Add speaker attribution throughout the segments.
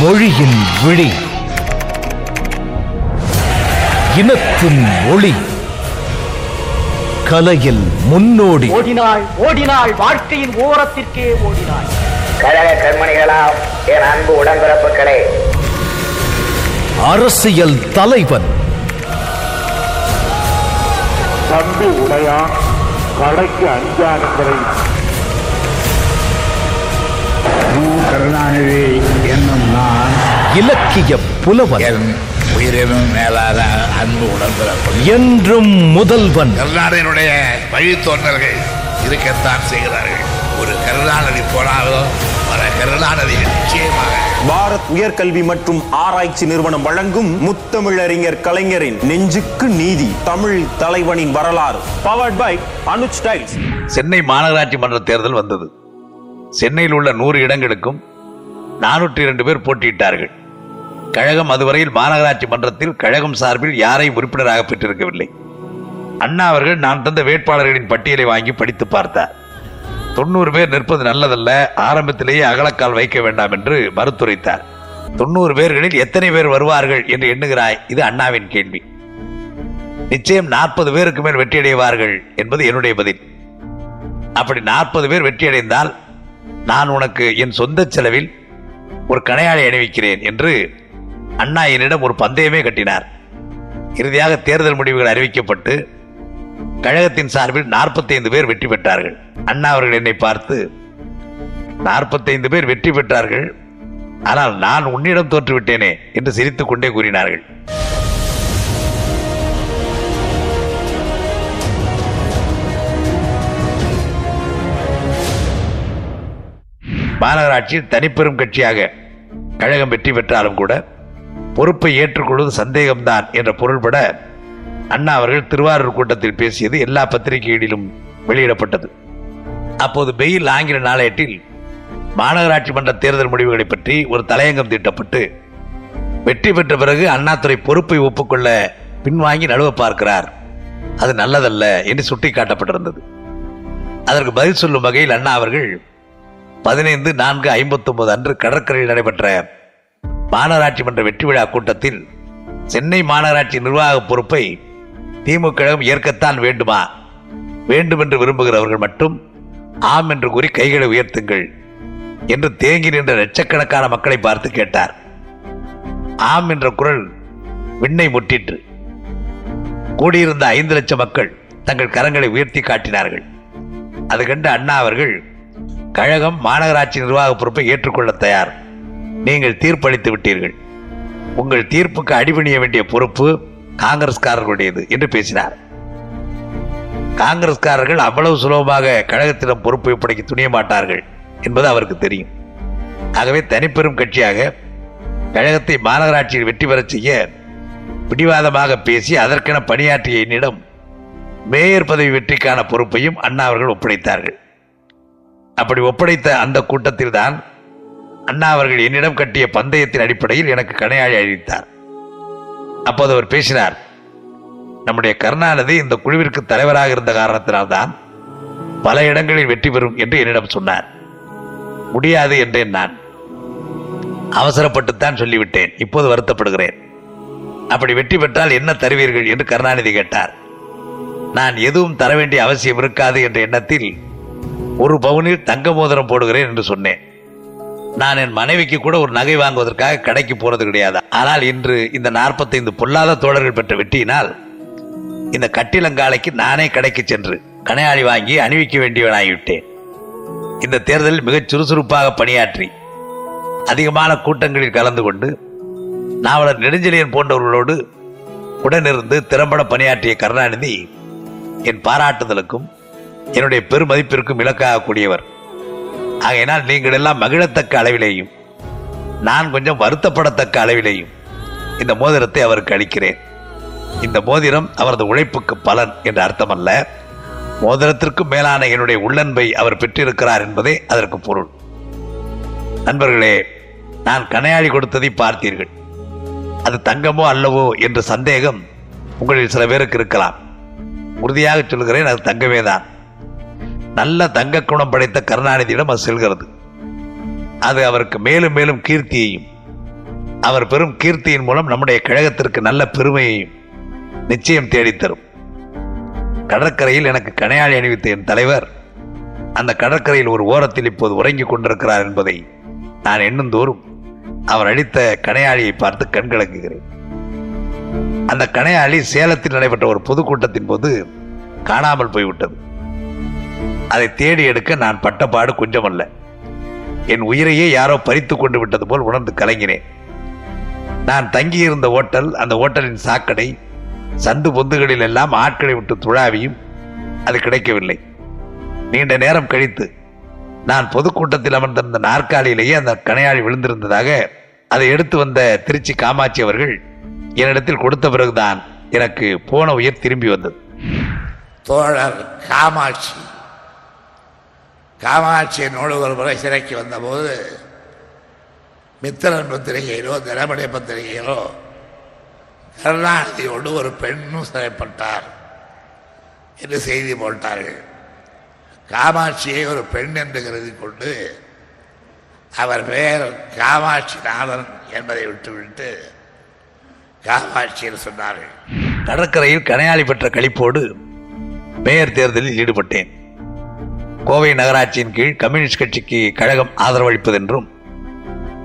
Speaker 1: மொழியின் விழி. இனத்தின் ஒளி. கலையில் முன்னோடி.
Speaker 2: ஓடினாள் ஓடினாள் வாழ்க்கையின் ஓரத்திற்கே ஓடினாள்.
Speaker 3: கழக கண்மணிகளாம் என் அன்பு உடன்பிறப்புகளே.
Speaker 1: அரசியல் தலைவன்.
Speaker 4: தம்பி உடையான். கடைக்கு அஞ்சானுங்களை
Speaker 5: கருணாநிதி என்னும் நான்
Speaker 1: இலக்கிய புலவன்
Speaker 5: என் உயிரினும் மேலான அன்பு உடன்பிறப்பு
Speaker 1: என்றும் முதல்வன்.
Speaker 5: கருணாநிதியினுடைய வழித்தோன்றல்கள் இருக்கத்தான் செய்கிறார்கள். ஒரு கருணாநிதி போனாலும்
Speaker 6: பாரத் உயர்கல்வி மற்றும் ஆராய்ச்சி நிறுவனம் வழங்கும் முத்தமிழறிஞர் கலைஞரின் நெஞ்சுக்கு நீதி தமிழ் தலைவனின் வரலாறு powered by Anuj Tiles
Speaker 7: Chennai மாநகராட்சி மன்ற தேர்தல் வந்தது. சென்னையில் உள்ள நூறு இடங்களுக்கும் நானூற்றி இரண்டு பேர் போட்டியிட்டார்கள். கழகம் அதுவரையில் மாநகராட்சி மன்றத்தில் கழகம் சார்பில் யாரையும் உறுப்பினராக பெற்றிருக்கவில்லை. அண்ணா அவர்கள் நான் தந்த வேட்பாளர்களின் பட்டியலை வாங்கி படித்து பார்த்தார். தொண்ணூறு பேர் நிற்பது நல்லதல்ல. ஆரம்பத்திலேயே அகலக்கால் வைக்க வேண்டாம் என்று மறுத்துரைத்தார். தொண்ணூறு பேர்களில் எத்தனை பேர் வருவார்கள் என்று எண்ணுகிறாய்? இது அண்ணாவின் கேள்வி. நிச்சயம் நாற்பது பேருக்கு மேல் வெற்றியடைவார்கள் என்பது என்னுடைய பதில். அப்படி நாற்பது பேர் வெற்றியடைந்தால் நான் உனக்கு என் சொந்த செலவில் ஒரு கணையாளை அணிவிக்கிறேன் என்று அண்ணா என்னிடம் ஒரு பந்தயமே கட்டினார். இறுதியாக தேர்தல் முடிவுகள் அறிவிக்கப்பட்டு கழகத்தின் சார்பில் 45 பேர் வெற்றி பெற்றார்கள். அண்ணா அவர்கள் என்னை பார்த்து 45 பேர் வெற்றி பெற்றார்கள். ஆனால் நான் உன்னிடம் தோற்றுவிட்டேனே என்று சிரித்துக் கொண்டே கூறினார்கள். மாநகராட்சியில் தனிப்பெரும் கட்சியாக கழகம் வெற்றி பெற்றாலும் கூட பொறுப்பை ஏற்றுக்கொள்வது சந்தேகம்தான் என்ற பொருள்பட அண்ணா அவர்கள் திருவாரூர் கூட்டத்தில் பேசியது எல்லா பத்திரிகைகளிலும் வெளியிடப்பட்டது. அப்போது பெயில் ஆங்கில நாளேட்டில் மாநகராட்சி மன்ற தேர்தல் முடிவுகளை பற்றி ஒரு தலையங்கம் தீட்டப்பட்டு வெற்றி பெற்ற பிறகு அண்ணாதுரை பொறுப்பை ஒப்புக்கொள்ள பின்வாங்கி நழுவ பார்க்கிறார். அது நல்லதல்ல என்று சுட்டிக்காட்டப்பட்டிருந்தது. அதற்கு பதில் சொல்லும் வகையில் அண்ணா அவர்கள் பதினைந்து நான்கு ஐம்பத்தி ஒன்பது அன்று கடற்கரையில் நடைபெற்ற மாநகராட்சி மன்ற வெற்றி விழா கூட்டத்தில் சென்னை மாநகராட்சி நிர்வாக பொறுப்பை திமுக ஏற்கத்தான் வேண்டுமா? வேண்டும் என்று விரும்புகிறவர்கள் மட்டும் ஆம் என்று கூறி கைகளை உயர்த்துங்கள் என்று தேங்கி நின்ற லட்சக்கணக்கான மக்களை பார்த்து கேட்டார். ஆம் என்ற குரல் விண்ணை முட்டிற்று கூடியிருந்த ஐந்து லட்சம் மக்கள் தங்கள் கரங்களை உயர்த்தி காட்டினார்கள். அது கண்டு அண்ணா அவர்கள் கழகம் மாநகராட்சி நிர்வாக பொறுப்பை ஏற்றுக்கொள்ள தயார். நீங்கள் தீர்ப்பளித்து விட்டீர்கள். உங்கள் தீர்ப்புக்கு அடிபணிய வேண்டிய பொறுப்பு காங்கிரஸ்காரர்களுடையது என்று பேசினார். காங்கிரஸ்காரர்கள் அவ்வளவு சுலபமாக கழகத்திடம் பொறுப்பை ஒப்படைக்க துணிய மாட்டார்கள் என்பது அவருக்கு தெரியும். ஆகவே தனிப்பெரும் கட்சியாக கழகத்தை மாநகராட்சியில் வெற்றி பெறச் செய்ய பிடிவாதமாக பேசி அதற்கென பணியாற்றிய என்னிடம் மேயர் பதவி வெற்றிக்கான பொறுப்பையும் அண்ணா அவர்கள் ஒப்படைத்தார்கள். அப்படி ஒப்படைத்த அந்த கூட்டத்தில் தான் அண்ணா அவர்கள் என்னிடம் கட்டிய பந்தயத்தின் அடிப்படையில் எனக்கு கணையாழி அளித்தார் அப்போது அவர் பேசினார் நம்முடைய கருணாநிதி இந்த குழுவிற்கு தலைவராக இருந்த காரணத்தினால்தான் பல இடங்களில் வெற்றி பெறும் என்று என்னிடம் சொன்னார். முடியாது என்றேன் நான். அவசரப்பட்டுத்தான் சொல்லிவிட்டேன். இப்போது வருத்தப்படுகிறேன். அப்படி வெற்றி பெற்றால் என்ன தருவீர்கள்? என்று கருணாநிதி கேட்டார். நான் எதுவும் தர வேண்டிய அவசியம் இருக்காது என்ற எண்ணத்தில் ஒரு பவுனில் தங்க மோதிரம் போடுகிறேன் என்று சொன்னேன். நான் என் மனைவிக்கு கூட ஒரு நகை வாங்குவதற்காக கடைக்கு போறது கிடையாது. ஆனால் இன்று இந்த 45 பொல்லாத தோழர்கள் பெற்ற வெட்டியினால் இந்த கட்டிலங்காலைக்கு நானே கடைக்கு சென்று கணையாழி வாங்கி அணிவிக்க வேண்டியவனாகிவிட்டேன். இந்த தேர்தலில் மிகச் சுறுசுறுப்பாக பணியாற்றி அதிகமான கூட்டங்களில் கலந்து கொண்டு நாவலர் நெடுஞ்செழியன் போன்றவர்களோடு உடனிருந்து திறம்பட பணியாற்றிய கருணாநிதி என் பாராட்டுதலுக்கும் என்னுடைய பெருமதிப்பிற்கும் இலக்காகக்கூடியவர். ஆகையினால் நீங்கள் எல்லாம் மகிழத்தக்க அளவிலேயும் நான் கொஞ்சம் வருத்தப்படத்தக்க அளவிலேயும் இந்த மோதிரத்தை அவருக்கு அளிக்கிறேன். இந்த மோதிரம் அவரது உழைப்புக்கு பலன் என்ற அர்த்தமல்ல. மோதிரத்திற்கும் மேலான என்னுடைய உள்ளன்பை அவர் பெற்றிருக்கிறார் என்பதே அதற்கு பொருள். நண்பர்களே நான் கனையாளி கொடுத்ததை பார்த்தீர்கள். அது தங்கமோ அல்லவோ என்ற சந்தேகம் உங்களில் சில பேருக்கு இருக்கலாம். உறுதியாக சொல்கிறேன் அது தங்கமே தான் நல்ல தங்க குணம் படைத்த கருணாநிதியிடம் அது செல்கிறது. அது அவருக்கு மேலும் மேலும் கீர்த்தியையும் அவர் பெறும் கீர்த்தியின் மூலம் நம்முடைய கழகத்திற்கு நல்ல பெருமையையும் நிச்சயம் தேடித்தரும். கடற்கரையில் எனக்கு கணையாளி அணிவித்த என் தலைவர் அந்த கடற்கரையில் ஒரு ஓரத்தில் இப்போது உறங்கிக் கொண்டிருக்கிறார் என்பதை நான் எண்ணுந்தோறும் அவர் அடித்த கணையாளியை பார்த்து கண்கலங்குகிறேன் அந்த கணையாளி சேலத்தில் நடைபெற்ற ஒரு பொதுக்கூட்டத்தின் போது காணாமல் போய்விட்டது. அதை தேடி எடுக்க நான் பட்டப்பாடு கொஞ்சமல்ல. என் உயிரையே யாரோ பறித்து கொண்டு விட்டது போல் உணர்ந்து கலங்கினேன். நான் தங்கியிருந்த ஓட்டல் அந்த ஓட்டலின் சாக்கடை சந்து பொந்துகளில் எல்லாம் ஆட்களை விட்டு துழாவியும் அது கிடைக்கவில்லை. நீண்ட நேரம் கழித்து நான் பொதுக்கூட்டத்தில் அமர்ந்திருந்த நாற்காலியிலேயே அந்த கணையாழி விழுந்திருந்ததாக அதை எடுத்து வந்த திருச்சி காமாட்சி அவர்கள் என்னிடத்தில் கொடுத்த பிறகுதான் எனக்கு போன உயிர் திரும்பி வந்தது.
Speaker 5: தோழர் காமாட்சி. காமாட்சி என்னோடு ஒரு முறை சிறைக்கு வந்தபோது மித்திரன் பத்திரிகையிலோ தினமணி பத்திரிகையிலோ கருணாநிதியோடு ஒரு பெண்ணும் சிறைப்பட்டார் என்று செய்தி போட்டார்கள். காமாட்சியை ஒரு பெண் என்று கருதி கொண்டு அவர் பெயர் காமாட்சி நாதன் என்பதை விட்டுவிட்டு காமாட்சி என்று சொன்னார்கள்.
Speaker 7: கடற்கரையில் கனையாளி பெற்ற கழிப்போடு மேயர் தேர்தலில் ஈடுபட்டேன். கோவை நகராட்சியின் கீழ் கம்யூனிஸ்ட் கட்சிக்கு கழகம் ஆதரவளிப்பதென்றும்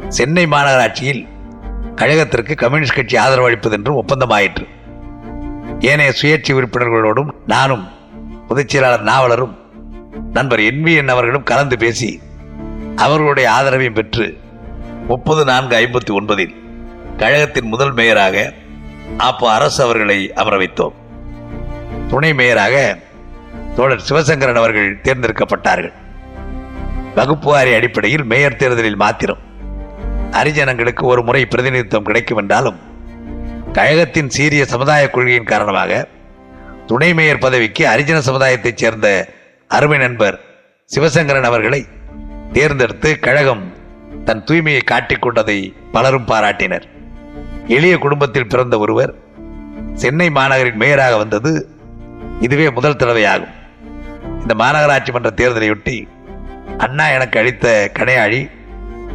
Speaker 7: சென்னை மாநகராட்சியில் கழகத்திற்கு கம்யூனிஸ்ட் கட்சி ஆதரவளிப்பதென்றும் ஒப்பந்தமாயிற்று. ஏனைய சுயேட்சை உறுப்பினர்களோடும் நானும் பொதுச் செயலாளர் நாவலரும் நண்பர் என்விஎன் அவர்களும் கலந்து பேசி அவர்களுடைய ஆதரவையும் பெற்று முப்பது நான்கு ஐம்பத்தி ஒன்பதில் கழகத்தின் முதல் மேயராக அப்போ அரசு அவர்களை அமர வைத்தோம் துணை மேயராக தோழர் சிவசங்கரன் அவர்கள் தேர்ந்தெடுக்கப்பட்டார்கள். வகுப்புவாரி அடிப்படையில் மேயர் தேர்தலில் மாத்திரம். ஹரிஜனங்களுக்கு ஒரு முறை பிரதிநிதித்துவம் கிடைக்கும் என்றாலும் கழகத்தின் சீரிய சமுதாய கொள்கையின் காரணமாக துணை மேயர் பதவிக்கு ஹரிஜன சமுதாயத்தைச் சேர்ந்த அருமை நண்பர் சிவசங்கரன் அவர்களை தேர்ந்தெடுத்து கழகம் தன் தூய்மையை காட்டிக்கொண்டதை பலரும் பாராட்டினர். எளிய குடும்பத்தில் பிறந்த ஒருவர் சென்னை மாநகரின் மேயராக வந்தது இதுவே முதல் தடவையாகும். இந்த மாநகராட்சி மன்ற தேர்தலையொட்டி அண்ணா எனக்கு அளித்த கணையாழி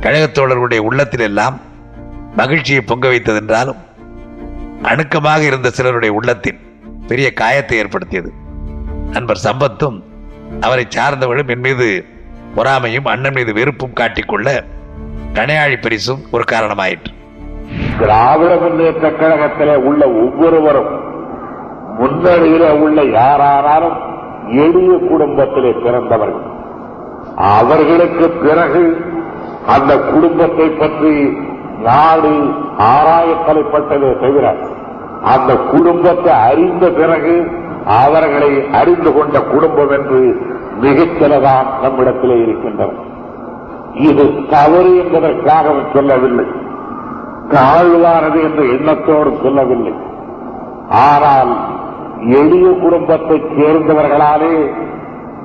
Speaker 7: கழகத் தோழர்களுடைய உள்ளத்தில் எல்லாம் மகிழ்ச்சியை பொங்க வைத்ததென்றாலும் அணுக்கமாக இருந்த சிலருடைய உள்ளத்தில் பெரிய காயத்தை ஏற்படுத்தியது. நண்பர் சம்பத்தும் அவரை சார்ந்தவர்களும் என் மீது பொறாமையும் அண்ணன் மீது வெறுப்பும் காட்டிக்கொள்ள கணையாழி பரிசும் ஒரு காரணமாயிற்று.
Speaker 4: திராவிட முன்னேற்ற கழகத்திலே உள்ள ஒவ்வொருவரும் முன்னணியில உள்ள யாரானாலும் எளிய குடும்பத்திலே பிறந்தவர்கள். அவர்களுக்கு பிறகு அந்த குடும்பத்தை பற்றி நாடு ஆராய தவிர அந்த குடும்பத்தை அறிந்த பிறகு அவர்களை அறிந்து கொண்ட குடும்பம் என்று மிகச்சிலதான் நம்மிடத்திலே இருக்கின்றன. இது தவறு என்பதற்காக சொல்லவில்லை. தாழ்வானது என்ற எண்ணத்தோடு சொல்லவில்லை. ஆனால் எளிய குடும்பத்தைச் சேர்ந்தவர்களாலே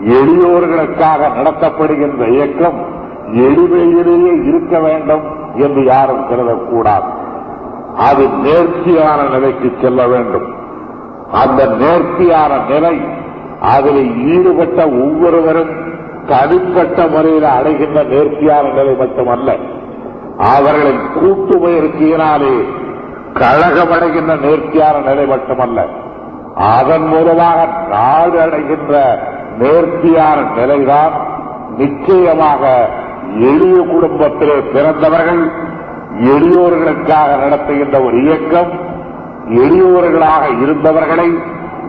Speaker 4: எளியோர்களுக்காக நடத்தப்படுகின்ற இயக்கம் எளிமையிலேயே இருக்க வேண்டும் என்று யாரும் கருதக்கூடாது. அது நேர்த்தியான நிலைக்கு செல்ல வேண்டும். அந்த நேர்த்தியான நிலை அதில் ஈடுபட்ட ஒவ்வொருவரும் தனிப்பட்ட முறையில் அடைகின்ற நேர்த்தியான நிலை மட்டுமல்ல அவர்களின் கூட்டு முயற்சியினாலே கழகமடைகின்ற நேர்த்தியான நிலை மட்டுமல்ல அதன் மூலமாக நாடு அடைகின்ற நேர்த்தியான நிலைதான் நிச்சயமாக எளிய குடும்பத்திலே பிறந்தவர்கள் எளியோர்களுக்காக நடத்துகின்ற ஒரு இயக்கம் எளியோர்களாக இருந்தவர்களை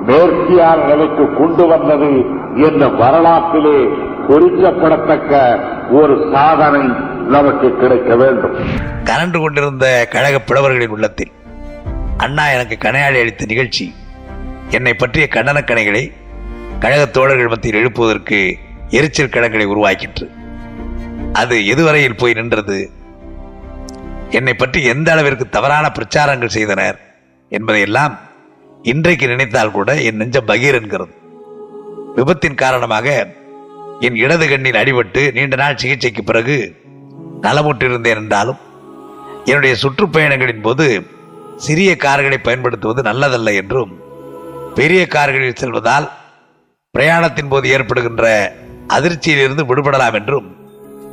Speaker 4: நேர்த்தியான நிலைக்கு கொண்டு வந்தது என்ற வரலாற்றிலே குறிக்கப்படத்தக்க ஒரு சாதனை நமக்கு கிடைக்க வேண்டும்.
Speaker 7: கலந்து கொண்டிருந்த கழக புலவர்களின் உள்ளத்தில் அண்ணா எனக்கு கணையாளி அளித்த நிகழ்ச்சி என்னை பற்றிய கண்டனக்கணைகளை கழக தோழர்கள் மத்தியில் எழுப்புவதற்கு எரிச்சல் கணங்களை உருவாக்கிற்று. அது எதுவரையில் போய் நின்றது? என்னை பற்றி எந்த அளவிற்கு தவறான பிரச்சாரங்கள் செய்தனர் என்பதையெல்லாம் இன்றைக்கு நினைத்தால் கூட என் நெஞ்சம் பகீர் என்கிறது. விபத்தின் காரணமாக என் இடது கண்ணில் அடிபட்டு நீண்ட நாள் சிகிச்சைக்கு பிறகு நலமுற்றிருந்தேன் என்றாலும் என்னுடைய சுற்றுப்பயணங்களின் போது சிறிய கார்களை பயன்படுத்துவது நல்லதல்ல என்றும் பெரிய கார்களில் செல்வதால் பிரயாணத்தின் போது ஏற்படுகின்ற அதிர்ச்சியிலிருந்து விடுபடலாம் என்றும்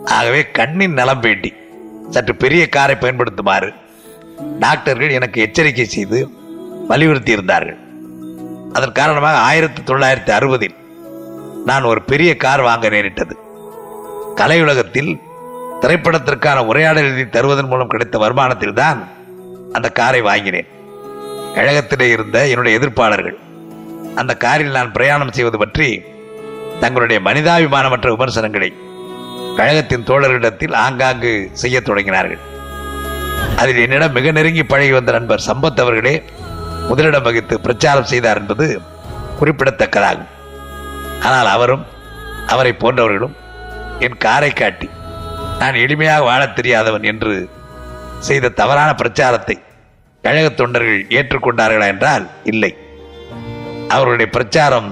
Speaker 7: ஆகவே கண்ணின் நலம் வேண்டி சற்று பெரிய காரை பயன்படுத்துமாறு டாக்டர்கள் எனக்கு எச்சரிக்கை செய்து வலியுறுத்தி இருந்தார்கள் அதன் காரணமாக ஆயிரத்தி தொள்ளாயிரத்தி அறுபதில் நான் ஒரு பெரிய கார் வாங்க நேரிட்டது. கலையுலகத்தில் திரைப்படத்திற்கான உரையாடல் எழுதி தருவதன் மூலம் கிடைத்த வருமானத்தில் தான் அந்த காரை வாங்கினேன். கழகத்திலே இருந்த என்னுடைய எதிர்ப்பாளர்கள் அந்த காரில் நான் பிரயாணம் செய்வது பற்றி தங்களுடைய மனிதாபிமானமற்ற விமர்சனங்களை கழகத்தின் தோழர்களிடத்தில் ஆங்காங்கு செய்யத் தொடங்கினார்கள். அதில் என்னிடம் மிக நெருங்கி பழகி வந்த நண்பர் சம்பத் அவர்களே முதலிடம் வகித்து பிரச்சாரம் செய்தார் என்பது குறிப்பிடத்தக்கதாகும். ஆனால் அவரும் அவரை போன்றவர்களும் என் காரை காட்டி நான் எளிமையாக வாழத் தெரியாதவன் என்று செய்த தவறான பிரச்சாரத்தை கழக தொண்டர்கள் ஏற்றுக்கொண்டார்களா என்றால் இல்லை. அவர்களுடைய பிரச்சாரம்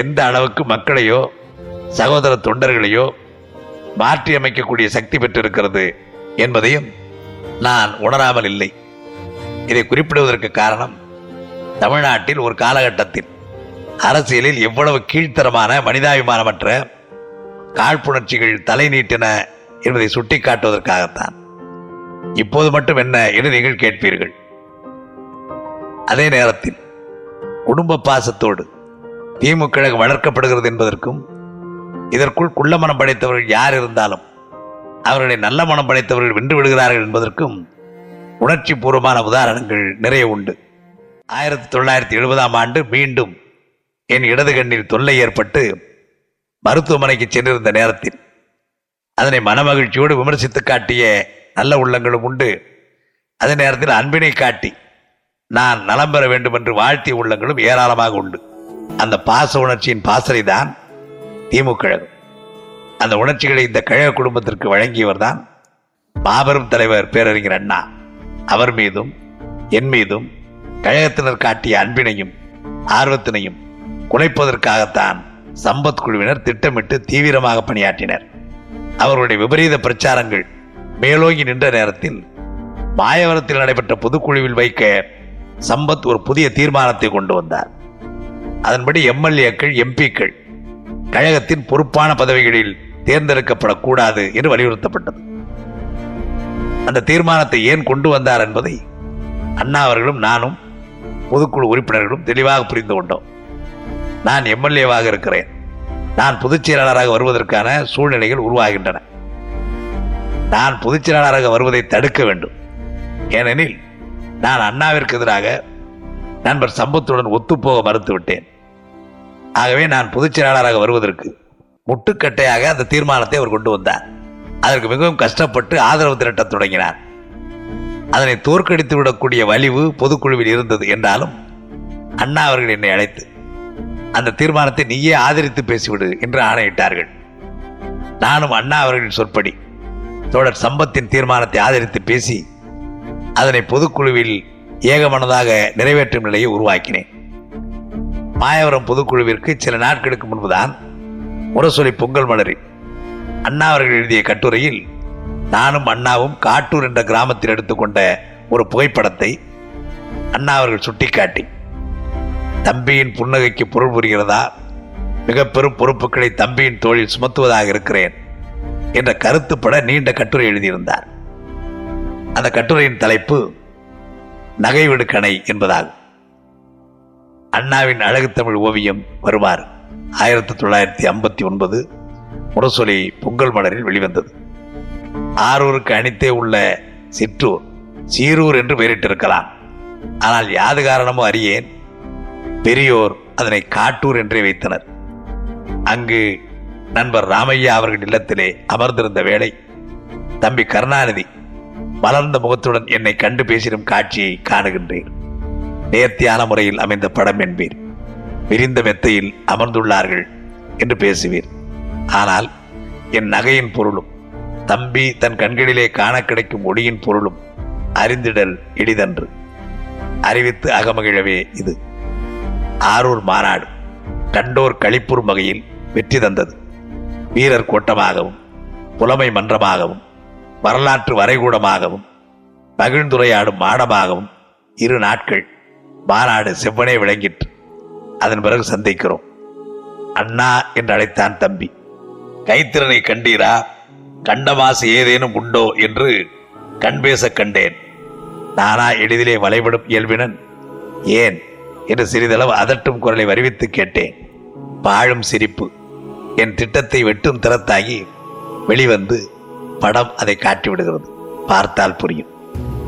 Speaker 7: எந்த அளவுக்கு மக்களையோ சகோதர தொண்டர்களையோ மாற்றி அமைக்கக்கூடிய சக்தி பெற்றிருக்கிறது என்பதையும் நான் உணராமல் இல்லை. இதை குறிப்பிடுவதற்கு காரணம் தமிழ்நாட்டில் ஒரு காலகட்டத்தில் அரசியலில் எவ்வளவு கீழ்த்தரமான மனிதாபிமானமற்ற காழ்ப்புணர்ச்சிகள் தலை நீட்டின என்பதை சுட்டிக்காட்டுவதற்காகத்தான். இப்போது மட்டும் என்ன என்று நீங்கள் கேட்பீர்கள். அதே நேரத்தில் குடும்ப பாசத்தோடு திமுக கழகம் வளர்க்கப்படுகிறது என்பதற்கும் இதற்குள் குள்ள மனம் படைத்தவர்கள் யார் இருந்தாலும் அவர்களை நல்ல மனம் படைத்தவர்கள் வென்று விடுகிறார்கள் என்பதற்கும் உணர்ச்சி பூர்வமான உதாரணங்கள் நிறைய உண்டு. ஆயிரத்தி தொள்ளாயிரத்தி எழுபதாம் ஆண்டு மீண்டும் என் இடது கண்ணில் தொல்லை ஏற்பட்டு மருத்துவமனைக்கு சென்றிருந்த நேரத்தில் அதனை மனமகிழ்ச்சியோடு விமர்சித்து காட்டிய நல்ல உள்ளங்களும் உண்டு. அதே நேரத்தில் அன்பினை காட்டி நான் நலம் பெற வேண்டும் என்று வாழ்த்திய உள்ளங்களும் ஏராளமாக உண்டு. அந்த பாச உணர்ச்சியின் பாசறை தான் திமுக கழகம். அந்த உணர்ச்சிகளை இந்த கழக குடும்பத்திற்கு வழங்கியவர் தான் மாபெரும் தலைவர் பேரறிஞர் அண்ணா. அவர் மீதும் என் மீதும் கழகத்தினர் காட்டிய அன்பினையும் ஆர்வத்தினையும் குலைப்பதற்காகத்தான் சம்பத் குழுவினர் திட்டமிட்டு தீவிரமாக பணியாற்றினர். அவருடைய விபரீத பிரச்சாரங்கள் மேலோங்கி நின்ற நேரத்தில் மாயவரத்தில் நடைபெற்ற பொதுக்குழுவில் வைக்க சம்பத் ஒரு புதிய தீர்மானத்தை கொண்டு வந்தார். அதன்படி எம்எல்ஏக்கள் எம்பிக்கள் கழகத்தின் பொறுப்பான பதவிகளில் தேர்ந்தெடுக்கப்படக்கூடாது என்று வலியுறுத்தப்பட்டது. அந்த தீர்மானத்தை ஏன் கொண்டு வந்தார் என்பதை அண்ணா அவர்களும் நானும் பொதுக்குழு உறுப்பினர்களும் தெளிவாக புரிந்து கொண்டோம். நான் எம்எல்ஏவாக இருக்கிறேன். நான் பொதுச் செயலாளராக வருவதற்கான சூழ்நிலைகள் உருவாகின்றன. நான் பொதுச் செயலாளராக வருவதை தடுக்க வேண்டும். ஏனெனில் நான் அண்ணாவிற்கு எதிராக நண்பர் சம்பத்துடன் ஒத்துப்போக மறுத்துவிட்டேன். ஆகவே நான் பொதுச் செயலாளராக வருவதற்கு முட்டுக்கட்டையாக அந்த தீர்மானத்தை அவர் கொண்டு வந்தார். அதற்கு மிகவும் கஷ்டப்பட்டு ஆதரவு திரட்டத் தொடங்கினார். அதனை தோற்கடித்து விடக்கூடிய வலிவு பொதுக்குழுவில் இருந்தது என்றாலும் அண்ணா அவர்கள் என்னை அழைத்து அந்த தீர்மானத்தை நீயே ஆதரித்து பேசிவிடு என்று ஆணையிட்டார்கள். நானும் அண்ணா அவர்களின் சொற்படி தோழர் சம்பத்தின் தீர்மானத்தை ஆதரித்து பேசி அதனை பொதுக்குழுவில் ஏகமனதாக நிறைவேற்றும் நிலையை உருவாக்கினேன். மாயவரம் பொதுக்குழுவிற்கு சில நாட்களுக்கு முன்புதான் முரசொலி பொங்கல் மலரி அண்ணா அவர்கள் எழுதிய கட்டுரையில் நானும் அண்ணாவும் காட்டூர் என்ற கிராமத்தில் எடுத்துக்கொண்ட ஒரு புகைப்படத்தை அண்ணா அவர்கள் சுட்டிக்காட்டி தம்பியின் புன்னகைக்கு பொருள் புரிகிறதா? மிக பெரும் பொறுப்புகளை தம்பியின் தோழில் சுமத்துவதாக இருக்கிறேன் என்ற கருத்துப்பட நீண்ட கட்டுரை எழுதியிருந்தார். அந்த கட்டுரையின் தலைப்பு நகைவிடு கணை என்பதால். அண்ணாவின் அழகு தமிழ் ஓவியம் வருவார். ஆயிரத்தி தொள்ளாயிரத்தி ஐம்பத்தி ஒன்பது முரசொலி பொங்கல் மலரில் வெளிவந்தது. ஆரூருக்கு அணித்தே உள்ள சிற்றூர் சீரூர் என்று பெயரிட்டிருக்கலாம். ஆனால் யாது காரணமோ அறியேன் பெரியோர் அதனை காட்டூர் என்றே வைத்தனர். அங்கு நண்பர் ராமையா அவர்கள் இல்லத்திலே அமர்ந்திருந்த வேளை தம்பி கருணாநிதி மலர்ந்த முகத்துடன் என்னை கண்டு பேசிடும் காட்சியை காணுகின்றேன். நேர்த்தியான முறையில் அமைந்த படம் என்பீர் விரிந்த மெத்தையில் அமர்ந்துள்ளார்கள் என்று பேசுவீர் ஆனால் என் நகையின் பொருளும் தம்பி தன் கண்களிலே காண கிடைக்கும் ஒளியின் பொருளும் அறிந்திடல் எளிதன்று அறிவித்து அகமகிழவே இது. ஆரூர் மாநாடு கண்டோர் களிப்புறும் வகையில் வெற்றி தந்தது. வீரர் கோட்டமாகவும் புலமை மன்றமாகவும் வரலாற்று வரைகூடமாகவும் பகிழ்ந்துரையாடும் மாடமாகவும் இரு நாட்கள் மாநாடு செவ்வனே விளங்கிற்று. அதன் பிறகு சந்திக்கிறோம். அண்ணா என்று அழைத்தான் தம்பி. கைத்திறனை கண்டீரா? கண்டமாசு ஏதேனும் உண்டோ என்று கண் பேச கண்டேன். நானா எளிதிலே வளைபடும் இயல்பினன்? ஏன்? என்று சிறிதளவு அதட்டும் குரலை வருவித்து கேட்டேன். பாழும் சிரிப்பு என் திட்டத்தை வெட்டும் திறத்தாகி வெளிவந்து படம் அதை காட்டிவிடுகிறது பார்த்தால் புரியும்.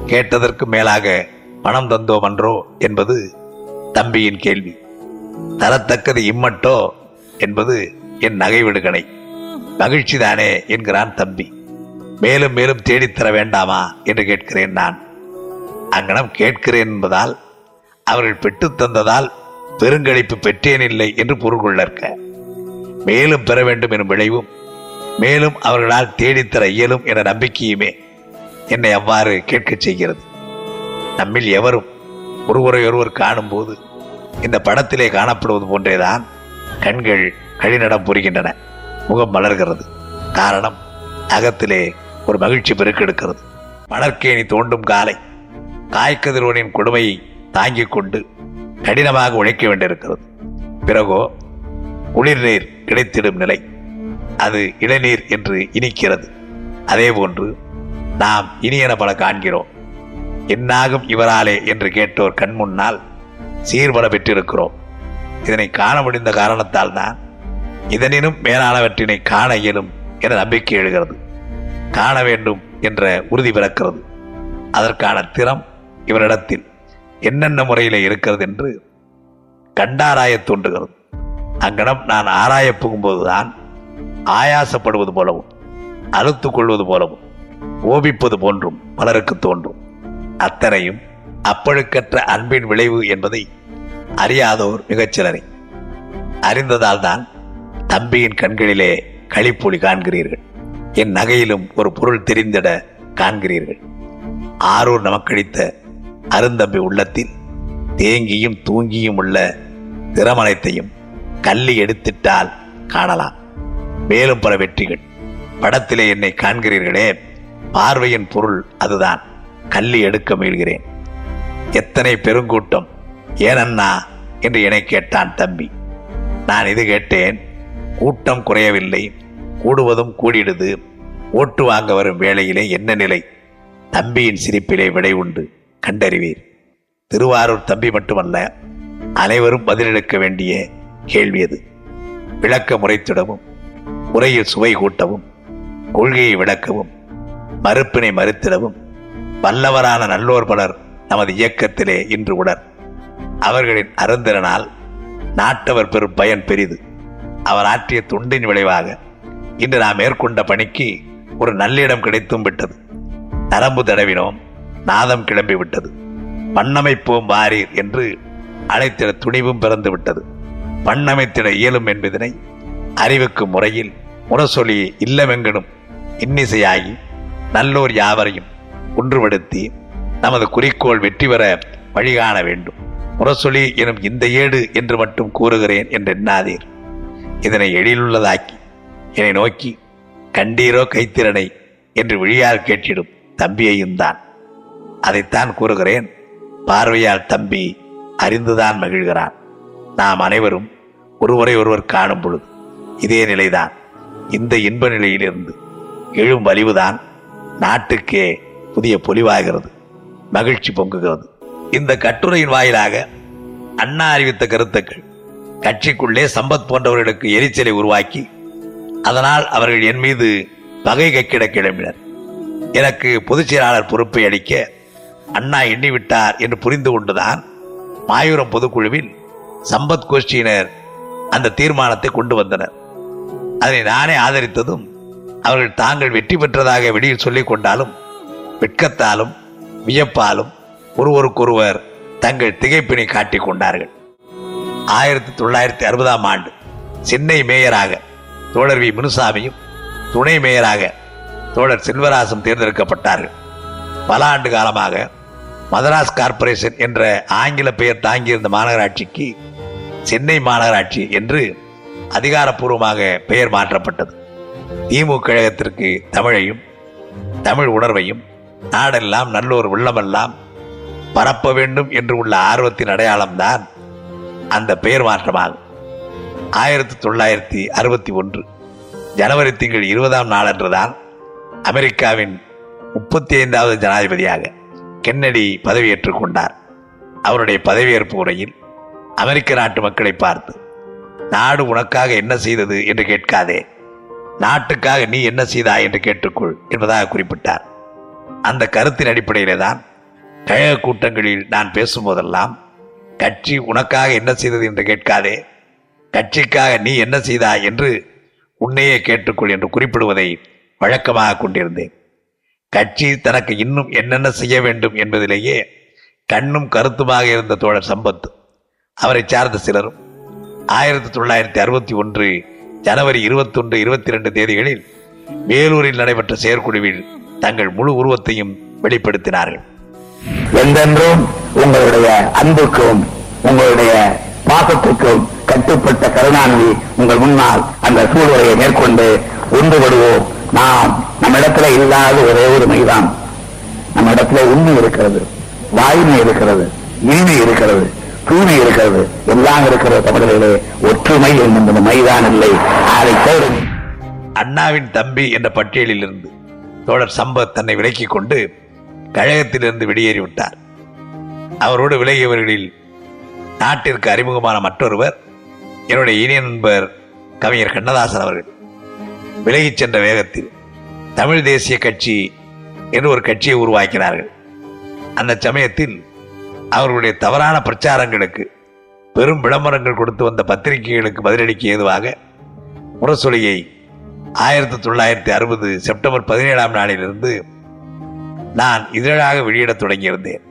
Speaker 7: கேட்டதற்கு மேலாக பணம் தந்தோம் என்றோ என்பது தம்பியின் கேள்வி. தரத்தக்கது இம்மட்டோ என்பது என் நகை விடுகணை மகிழ்ச்சிதானே என்கிறான் தம்பி. மேலும் மேலும் தேடித் தர வேண்டாமா என்று கேட்கிறேன் நான். அங்கனம் கேட்கிறேன் என்பதால் அவர்கள் பெற்றுத் தந்ததால் பெருங்களிப்பு பெற்றேன் இல்லை என்று பொருள் கொள்ளற்க. மேலும் பெற வேண்டும் எனும் விளைவும் மேலும் அவர்களால் தேடித்தர இயலும் என நம்பிக்கையுமே என்னை அவ்வாறு கேட்கச் செய்கிறது. நம்மில் எவரும் ஒருவரை ஒருவர் காணும்போது இந்த படத்திலே காணப்படுவது போன்றேதான் கண்கள் கழிநடம் புரிகின்றன முகம் மலர்கிறது. காரணம் அகத்திலே ஒரு மகிழ்ச்சி பெருக்கெடுக்கிறது. மலர்கேணி தோண்டும் காலை காய்கதிரோனின் கொடுமையை தாங்கிக் கொண்டு கடினமாக உழைக்க வேண்டியிருக்கிறது. பிறகோ குளிர்நீர் கிடைத்திடும் நிலை. அது இளநீர் என்று இனிக்கிறது. அதேபோன்று நாம் இனியன பல காண்கிறோம். என்னாகும் இவராலே என்று கேட்டோர் கண் முன்னால் சீர்பட பெற்றிருக்கிறோம். இதனை காண முடிந்த காரணத்தால் தான் இதனினும் மேலானவற்றினை காண இயலும் என நம்பிக்கை எழுகிறது. காண வேண்டும் என்ற உறுதி பிறக்கிறது. அதற்கான திறம் இவரிடத்தில் என்னென்ன முறையில் இருக்கிறது என்று கண்டாராய தோன்றுகிறது. அங்கனம் நான் ஆராயப் போகும்போதுதான் ஆயாசப்படுவது போலவும் அழுத்துக் கொள்வது போலவும் ஓபிப்பது போன்றும் பலருக்கு தோன்றும். அத்தனையும் அப்பழுக்கற்ற அன்பின் விளைவு என்பதை அறியாதோர் மிகச்சிலரை. அறிந்ததால் தான் தம்பியின் கண்களிலே களிப்பொலி காண்கிறீர்கள். என் நகையிலும் ஒரு பொருள் தெரிந்திட காண்கிறீர்கள். ஆரூர் நமக்கழித்த அருந்தம்பி உள்ளத்தில் தேங்கியும் தூங்கியும் உள்ள திறமனைத்தையும் கல்லி எடுத்திட்டால் காணலாம். மேலும் பல வெற்றிகள். படத்திலே என்னை காண்கிறீர்களே பார்வையின் பொருள் அதுதான். கள்ளி எடுக்க முயல்கிறேன். எத்தனை பெருங்கூட்டம். ஏனண்ணா என்று என்னை கேட்டான் தம்பி. நான் இது கேட்டேன் கூட்டம் குறையவில்லை கூடுவதும் கூடிடுது ஓட்டு வாங்க வரும் வேளையிலே என்ன நிலை? தம்பியின் சிரிப்பிலே விடை உண்டு கண்டறிவீர். திருவாரூர் தம்பி மட்டுமல்ல அனைவரும் பதிலளிக்க வேண்டிய கேள்வி அது. விளக்க முறைத்திடவும். உரையில் சுவை கூட்டவும் கொள்கையை விளக்கவும் மறுப்பினை மறுத்திடவும் வல்லவரான நல்லோர் பலர் நமது இயக்கத்திலே இன்று உடர். அவர்களின் அருந்திரனால் நாட்டவர் பெரும் பயன் பெரிது. அவர் ஆற்றிய தொண்டின் விளைவாக இன்று நாம் மேற்கொண்ட பணிக்கு ஒரு நல்லிடம் கிடைத்தும் விட்டது. நரம்பு தடவினோம் நாதம் கிளம்பி விட்டது. பண்ணமைப்போம் வாரீர் என்று அழைத்திட துணிவும் பிறந்து விட்டது. பண்ணமைத்திட இயலும் என்பதனை அறிவுக்கு முறையில் முரசொலி இல்லமெங்கனும் இன்னிசையாகி நல்லோர் யாவரையும் ஒன்றுபடுத்தி நமது குறிக்கோள் வெற்றி பெற வழிகாண வேண்டும். முரசொலி எனும் இந்த ஏடு என்று மட்டும் கூறுகிறேன் என்று எண்ணாதீர். இதனை எழிலுள்ளதாக்கி என்னை நோக்கி கண்டீரோ கைத்திறனை என்று விழியால் கேட்டிடும் தம்பியையும் தான். அதைத்தான் கூறுகிறேன் பார்வையால் தம்பி அறிந்துதான் மகிழ்கிறான். நாம் அனைவரும் ஒருவரை ஒருவர் காணும் பொழுது இதே நிலைதான். இந்த இன்ப நிலையிலிருந்து எழும் வலிவுதான் நாட்டுக்கே புதிய பொலிவாகிறது மகிழ்ச்சி பொங்குகிறது. இந்த கட்டுரையின் வாயிலாக அண்ணா அறிவித்த கருத்துக்கள் கட்சிக்குள்ளே சம்பத் போன்றவர்களுக்கு எரிச்சலை உருவாக்கி அதனால் அவர்கள் என் மீது பகை கக்கிட கிளம்பினர். எனக்கு பொதுச் செயலாளர் பொறுப்பை அளிக்க அண்ணா எண்ணிவிட்டார் என்று புரிந்து கொண்டுதான் மாயூரம் பொதுக்குழுவில் சம்பத் கோஷ்டியினர் அந்த தீர்மானத்தை கொண்டு வந்தனர். அதனை நானே ஆதரித்ததும் அவர்கள் தாங்கள் வெற்றி பெற்றதாக வெளியில் சொல்லிக் கொண்டாலும் வெட்கத்தாலும் வியப்பாலும் ஒருவருக்கொருவர் தங்கள் திகைப்பினை காட்டிக் கொண்டார்கள். ஆயிரத்தி தொள்ளாயிரத்தி அறுபதாம் ஆண்டு சென்னை மேயராக தோழர் வி. முனுசாமியும் துணை மேயராக தோழர் செல்வராசும் தேர்ந்தெடுக்கப்பட்டார்கள். பல ஆண்டு காலமாக மதராஸ் கார்ப்பரேஷன் என்ற ஆங்கில பெயர் தாங்கியிருந்த மாநகராட்சிக்கு சென்னை மாநகராட்சி என்று அதிகாரப்பூர்வமாக பெயர் மாற்றப்பட்டது. திமுக கழகத்திற்கு தமிழையும் தமிழ் உணர்வையும் நாடெல்லாம் நல்லோர் உள்ளமெல்லாம் பரப்ப வேண்டும் என்று உள்ள ஆர்வத்தின் அடையாளம்தான் அந்த பெயர் மாற்றமாகும். ஆயிரத்தி தொள்ளாயிரத்தி அறுபத்தி ஒன்று ஜனவரி திங்கள் இருபதாம் நாளன்றுதான் அமெரிக்காவின் முப்பத்தி ஐந்தாவது ஜனாதிபதியாக கென்னடி பதவியேற்றுக் கொண்டார். அவருடைய பதவியேற்பு உரையில் அமெரிக்க நாட்டு மக்களை பார்த்து நாடு உனக்காக என்ன செய்தது என்று கேட்காதே. நாட்டுக்காக நீ என்ன செய்தாய் என்று கேட்டுக்கொள் என்பதாக குறிப்பிட்டார். அந்த கருத்தின் அடிப்படையிலே தான் கழக கூட்டங்களில் நான் பேசும்போதெல்லாம் கட்சி உனக்காக என்ன செய்தது என்று கேட்காதே. கட்சிக்காக நீ என்ன செய்தாய் என்று உன்னையே கேட்டுக்கொள் என்று குறிப்பிடுவதை வழக்கமாக கொண்டிருந்தேன். கட்சி தனக்கு இன்னும் என்னென்ன செய்ய வேண்டும் என்பதிலேயே கண்ணும் கருத்துமாக இருந்த தோழர் சம்பத் அவரை சார்ந்த சிலரும் ஆயிரத்தி தொள்ளாயிரத்தி அறுபத்தி ஒன்று ஜனவரி இருபத்தொன்று இருபத்தி ரெண்டு தேதிகளில் வேலூரில் நடைபெற்ற செயற்குழுவில் தங்கள் முழு உருவத்தையும் வெளிப்படுத்தினார்கள்.
Speaker 3: என்றென்றும் உங்களுடைய அன்புக்கும் உங்களுடைய பாசத்துக்கும் கட்டுப்பட்ட கருணாநிதி உங்கள் முன்னால் அந்த சூழ்நிலையை மேற்கொண்டு ஒன்றுபடுவோம். நாம் நம்மிடத்துல இல்லாத ஒரே ஒரு மைதான் நம்ம இடத்துல உண்மை இருக்கிறது வாய்மை இருக்கிறது இனிமை இருக்கிறது. தூய்மை இருக்கிறது. எல்லாம் இருக்கிற தமிழர்களே ஒற்றுமை என்கின்ற மைதான் இல்லை. அதை தேடும்.
Speaker 7: அண்ணாவின் தம்பி என்ற பட்டியலில் இருந்து தோழர் சம்பத் தன்னை விலக்கிக் கொண்டு கழகத்திலிருந்து வெளியேறிவிட்டார் அவரோடு விலகியவர்களில் நாட்டிற்கு அறிமுகமான மற்றொருவர் என்னுடைய இனிய நண்பர் கவிஞர் கண்ணதாசன் அவர்கள். விலகிச் சென்ற வேகத்தில் தமிழ் தேசிய கட்சி என்று ஒரு கட்சியை உருவாக்கினார்கள். அந்த சமயத்தில் அவர்களுடைய தவறான பிரச்சாரங்களுக்கு பெரும் விளம்பரங்கள் கொடுத்து வந்த பத்திரிகைகளுக்கு பதிலளிக்க ஏதுவாக முரசொலியை ஆயிரத்தி தொள்ளாயிரத்தி அறுபது செப்டம்பர் பதினேழாம் நாளிலிருந்து நான் இதழாக வெளியிடத் தொடங்கியிருந்தேன்.